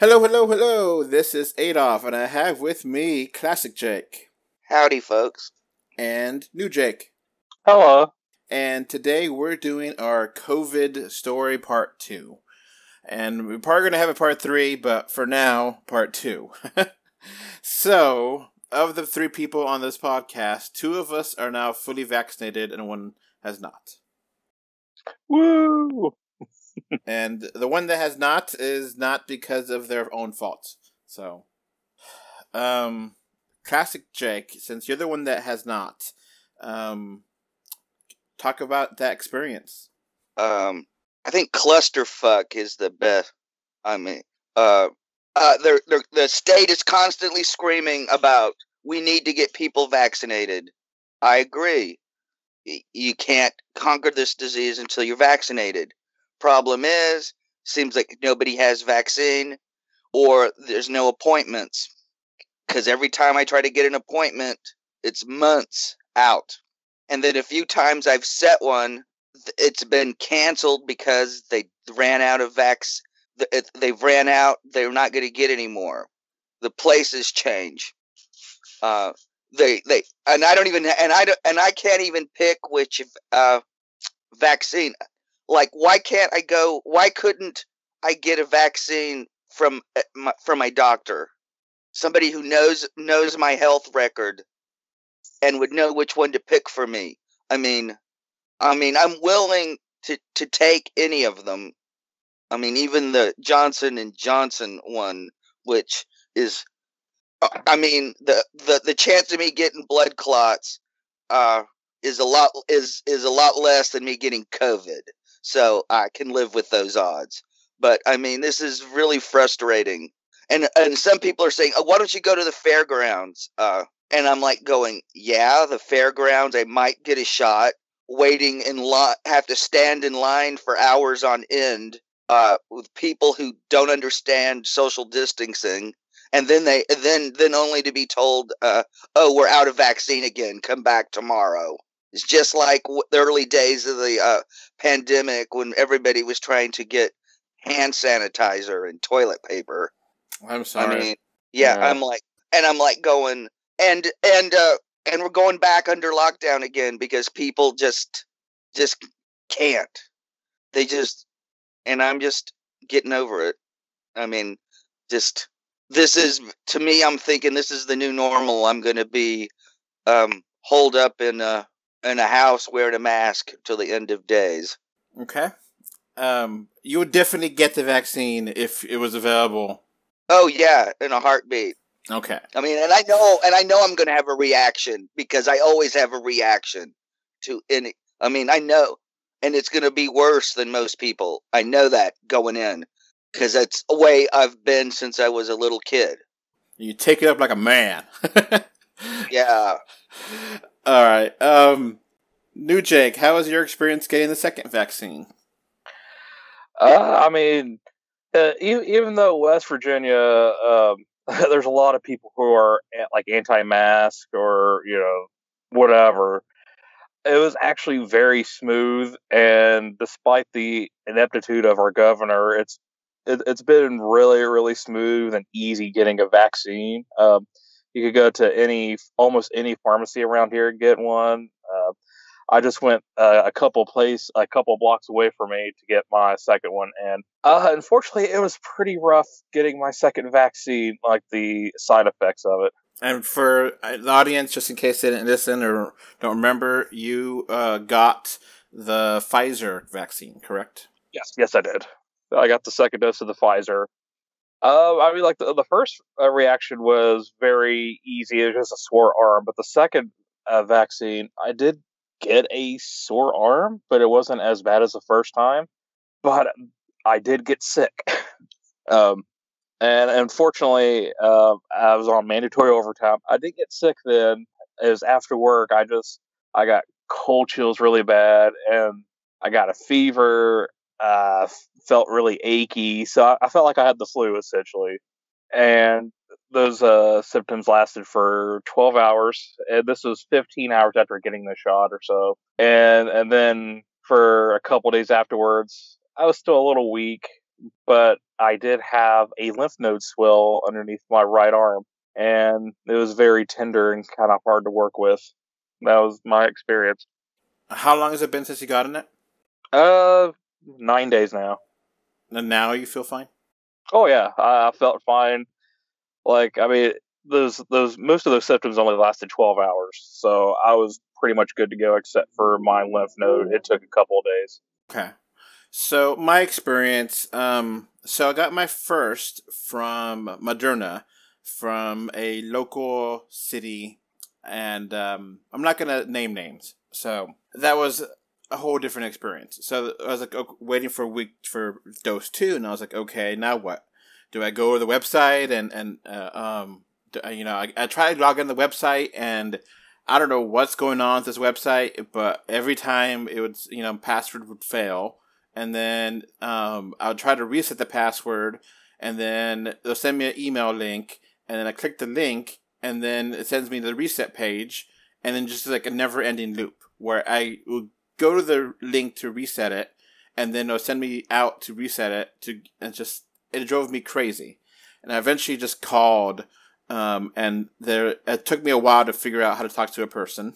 Hello, hello, hello. This is Adolf, and I have with me Classic Jake Howdy, folks. and New Jake. Hello. And today we're doing our COVID story part two. And we're probably going to have a part three, but for now, part two. so, of the three people on this podcast, two of us are now fully vaccinated and one has not. Woo! And the one that has not is not because of their own fault. So, um, classic Jake, since you're the one that has not, um, talk about that experience. Um, I think clusterfuck is the best. I mean, uh, uh, they're, they're, the state is constantly screaming about we need to get people vaccinated. I agree. You can't conquer this disease until you're vaccinated. Problem is, seems like nobody has vaccine or there's no appointments. Because every time I try to get an appointment, it's months out. And then a few times I've set one, it's been canceled because they ran out of vax. They've ran out. They're not going to get any more. The places change. Uh, they they and I don't even and I don't and I can't even pick which uh vaccine. Like, why can't I go? Why couldn't I get a vaccine from uh, my, from my doctor? Somebody who knows knows my health record and would know which one to pick for me. I mean, I mean, I'm willing to to take any of them. I mean, even the Johnson and Johnson one, which is, uh, I mean, the the the chance of me getting blood clots, uh, is a lot is is a lot less than me getting COVID. So I can live with those odds. But I mean, this is really frustrating. And and some people are saying, oh, why don't you go to the fairgrounds? Uh, and I'm like going, yeah, the fairgrounds. I might get a shot. Waiting in line, have to stand in line for hours on end uh, with people who don't understand social distancing, and then they then then only to be told, uh, oh, we're out of vaccine again. Come back tomorrow. It's just like the early days of the uh, pandemic when everybody was trying to get hand sanitizer and toilet paper. I'm sorry. I mean, yeah, Yeah. I'm like, and I'm like going, and and uh, and we're going back under lockdown again because people just just can't. They just, and I'm just getting over it. I mean, just this is to me. I'm thinking this is the new normal. I'm going to be um, holed up in a in a house wearing a mask till the end of days. okay. Um, you would definitely get the vaccine if it was available. Oh yeah, in a heartbeat. Okay. I mean, and I know, and I know I'm going to have a reaction because I always have a reaction to any. I mean, I know, and it's going to be worse than most people. I know that going in because that's the way I've been since I was a little kid. You take it up like a man. Yeah. All right. Um, New Jake, how was your experience getting the second vaccine? Uh, I mean, uh, e- even though West Virginia, um, there's a lot of people who are eh, like anti-mask or you know whatever. It was actually very smooth, and despite the ineptitude of our governor, it's it, it's been really really smooth and easy getting a vaccine. Um, you could go to any almost any pharmacy around here and get one. Uh, I just went uh, a couple place a couple blocks away from me to get my second one, and uh, unfortunately, it was pretty rough getting my second vaccine, like the side effects of it. And for uh, the audience, just in case they didn't listen or don't remember, you uh, got the Pfizer vaccine, correct? Yes, yes, I did. I got the second dose of the Pfizer. Uh, I mean, like the, the first uh, reaction was very easy; it was just a sore arm. But the second uh, vaccine, I did get a sore arm, but it wasn't as bad as the first time. But I did get sick, um, and unfortunately, uh, I was on mandatory overtime. I did get sick then. It was after work. I just I got cold chills really bad, and I got a fever uh, felt really achy. So I, I felt like I had the flu essentially. And those uh, symptoms lasted for 12 hours. And this was 15 hours after getting the shot or so. And, and then for a couple days afterwards, I was still a little weak, but I did have a lymph node swell underneath my right arm, and it was very tender and kind of hard to work with. That was my experience. How long has it been since you got in it? Uh, nine days now. And now you feel fine? Oh yeah, I, I felt fine. Like I mean, those those most of those symptoms only lasted twelve hours, so I was pretty much good to go, except for my lymph node. It took a couple of days. Okay. So my experience, um, so I got my first from Moderna, from a local city, and um, I'm not gonna name names. So that was a whole different experience. So I was like okay, waiting for week for dose two, and I was like, okay, now what? Do I go to the website and and uh, um, do, you know, I, I tried to log in the website and. I don't know what's going on with this website, but every time it would, you know, password would fail, and then um, I would try to reset the password, and then they'll send me an email link, and then I click the link, and then it sends me to the reset page, and then just like a never-ending loop where I will go to the link to reset it, and then it'll send me out to reset it to, and just it drove me crazy, and I eventually just called um, and there it took me a while to figure out how to talk to a person.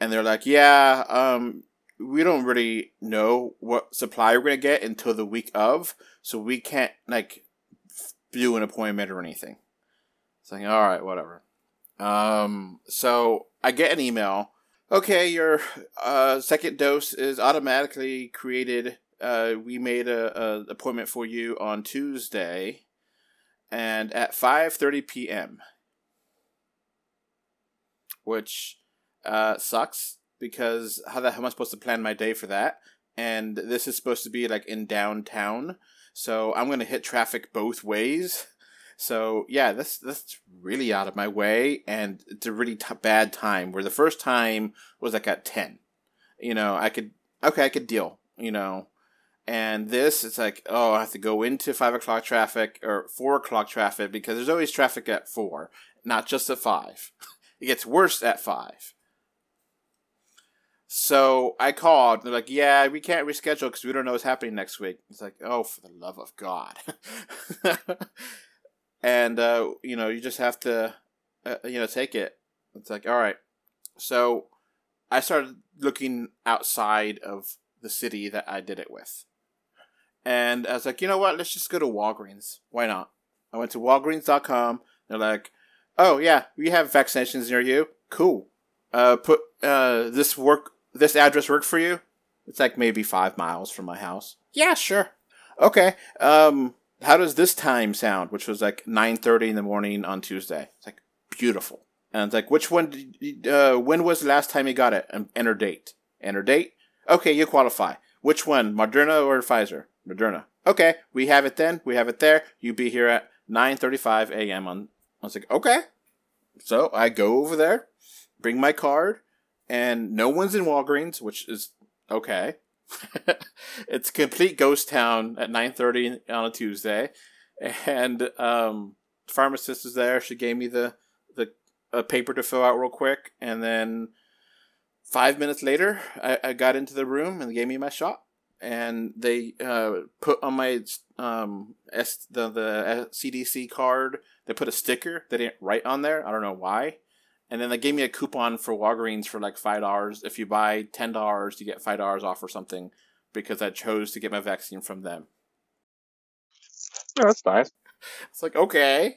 And they're like, "Yeah, um, we don't really know what supply we're gonna get until the week of, so we can't like do an appointment or anything." It's like, all right, whatever. Um, so I get an email. Okay, your uh, second dose is automatically created. Uh, we made a, a appointment for you on Tuesday and at 5:30 p.m. which uh, sucks because how the hell am I supposed to plan my day for that? And this is supposed to be like in downtown, so I'm gonna hit traffic both ways. So yeah, that's that's really out of my way, and it's a really t- bad time. Where the first time was like at ten, you know, I could okay, I could deal, you know, and this, it's like, oh, I have to go into five o'clock traffic or four o'clock traffic because there's always traffic at four, not just at five. it gets worse at five. So I called. They're like, yeah, we can't reschedule because we don't know what's happening next week. It's like, oh, for the love of God. and, uh, you know, you just have to, uh, you know, take it. It's like, all right. So I started looking outside of the city that I did it with. And I was like, you know what? Let's just go to Walgreens. Why not? I went to Walgreens.com. They're like, oh yeah, we have vaccinations near you. Cool. Uh, put uh this work this address work for you? It's like maybe five miles from my house. Yeah, sure. Okay. Um, how does this time sound? Which was like nine thirty in the morning on Tuesday. It's like beautiful. And it's like, which one? Did, uh, when was the last time you got it? Enter date. Enter date. Okay, you qualify. Which one, Moderna or Pfizer? Moderna. Okay, we have it then. We have it there. You be here at 9:35 a.m. on. I was like, okay. So I go over there, bring my card, and no one's in Walgreens, which is okay. it's complete ghost town at 9:30 on a Tuesday, and um, pharmacist is there. She gave me the the a paper to fill out real quick, and then five minutes later, I, I got into the room and gave me my shot and they uh, put on my um S the the CDC card. They put a sticker. They didn't write on there. I don't know why. And then they gave me a coupon for Walgreens for like five dollars. If you buy ten dollars, you get five dollars off or something. Because I chose to get my vaccine from them. Oh, that's nice. It's like okay,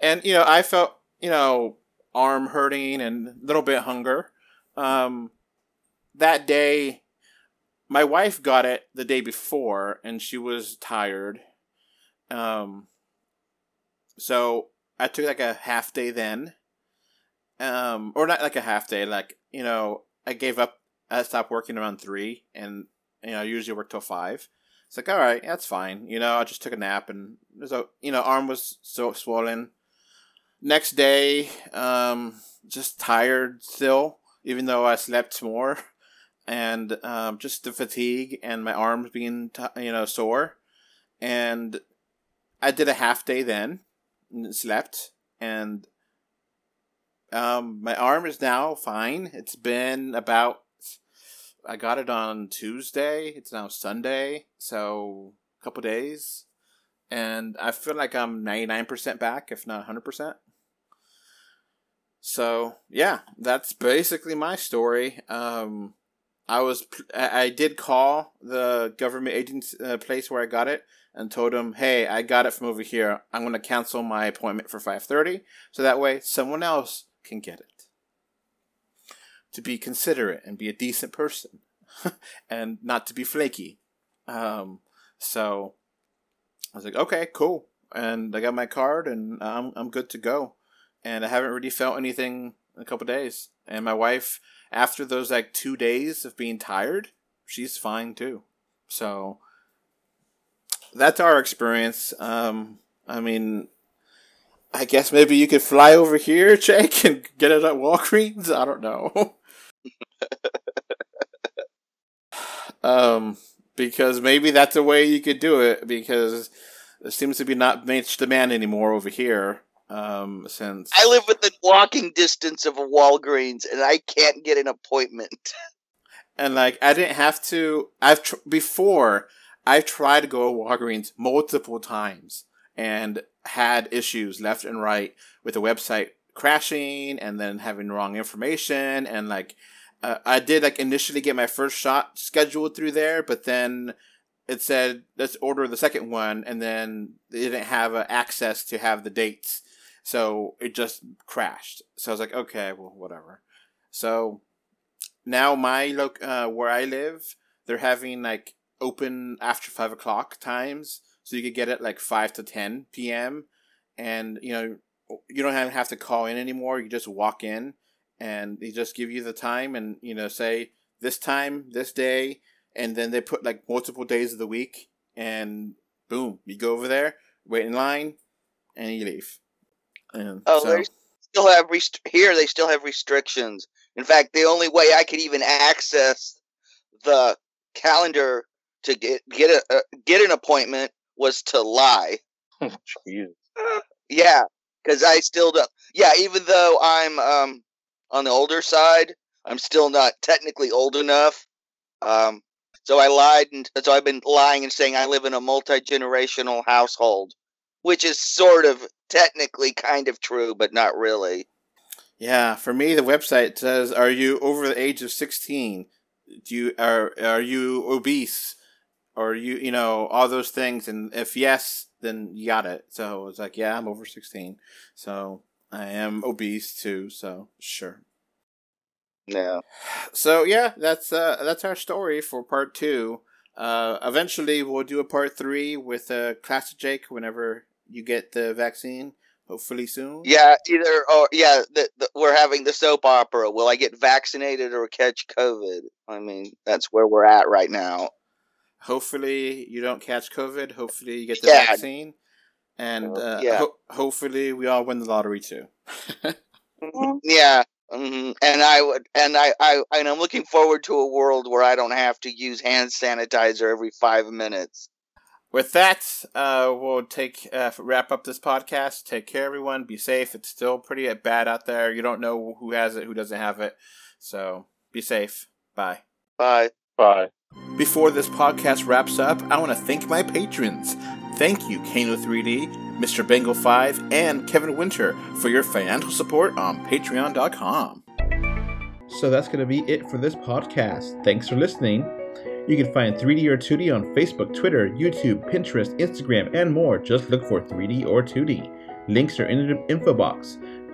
and you know I felt you know arm hurting and a little bit hunger. Um, that day my wife got it the day before and she was tired um so i took like a half day then um or not like a half day like you know i gave up i stopped working around three and you know I usually work till five. It's like all right that's fine. You know i just took a nap and so you know arm was so swollen. Next day um just tired still even though i slept more. And um, just the fatigue and my arms being t- you know sore, and I did a half day then, slept, and um, my arm is now fine. It's been about I got it on Tuesday. It's now Sunday, so a couple days. and I feel like I'm 99% back, if not 100%. So yeah, that's basically my story. Um, I was I did call the government agency uh, place where I got it and told them, "Hey, I got it from over here. I'm going to cancel my appointment for 5:30 so that way someone else can get it." To be considerate and be a decent person and not to be flaky. Um, so I was like, "Okay, cool." And I got my card and I'm I'm good to go and I haven't really felt anything in a couple days. And my wife, after those like two days of being tired, she's fine too. So that's our experience. Um, I mean, I guess maybe you could fly over here, Jake, and get it at Walgreens. I don't know. um, because maybe that's a way you could do it because there seems to be not much demand anymore over here. Um, since I live within walking distance of a Walgreens and I can't get an appointment. And like I didn't have to. I've tr- before I've tried to go to Walgreens multiple times and had issues left and right with the website crashing and then having wrong information and like uh, I did like initially get my first shot scheduled through there, but then it said let's order the second one, and then they didn't have uh, access to have the dates so it just crashed. So I was like, okay, well, whatever. So now my look uh, where I live, they're having like open after five o'clock times, so you could get it like five to ten p.m. And you know you don't have to call in anymore. You just walk in, and they just give you the time, and you know say this time, this day, and then they put like multiple days of the week, and boom, you go over there, wait in line, and you leave. And oh, so, they still have rest- here. They still have restrictions. In fact, the only way I could even access the calendar to get get a uh, get an appointment was to lie. Jeez. yeah, because I still don't. Yeah, even though I'm um on the older side, I'm still not technically old enough. Um, so I lied, and so I've been lying and saying I live in a multi generational household, which is sort of technically kind of true, but not really. Yeah, for me, the website says, "Are you over the age of sixteen? Do you are are you obese? Or you you know all those things?" And if yes, then you got it. So it's like, yeah, I'm over sixteen, so I am obese too. So sure. Yeah. So yeah, that's uh that's our story for part two. Uh, eventually, we'll do a part three with uh, Classic Jake whenever you get the vaccine. Hopefully soon. Yeah, either or yeah, the, the, we're having the soap opera. Will I get vaccinated or catch COVID? I mean, that's where we're at right now. Hopefully you don't catch COVID. Hopefully you get the Yeah. vaccine, and uh, Yeah. ho- hopefully we all win the lottery too. Yeah, hmm and I would, and I, I, and I'm looking forward to a world where I don't have to use hand sanitizer every five minutes. With that, uh, we'll take uh, wrap up this podcast. Take care, everyone. Be safe. It's still pretty bad out there. You don't know who has it, who doesn't have it. So be safe. Bye. Bye. Bye. Before this podcast wraps up, I want to thank my patrons. Thank you, Kano3D, Mr. Bengal 5, and Kevin Winter for your financial support on patreon.com. So that's going to be it for this podcast. Thanks for listening. You can find 3D or 2D on Facebook, Twitter, YouTube, Pinterest, Instagram, and more. Just look for 3D or 2D. Links are in the info box.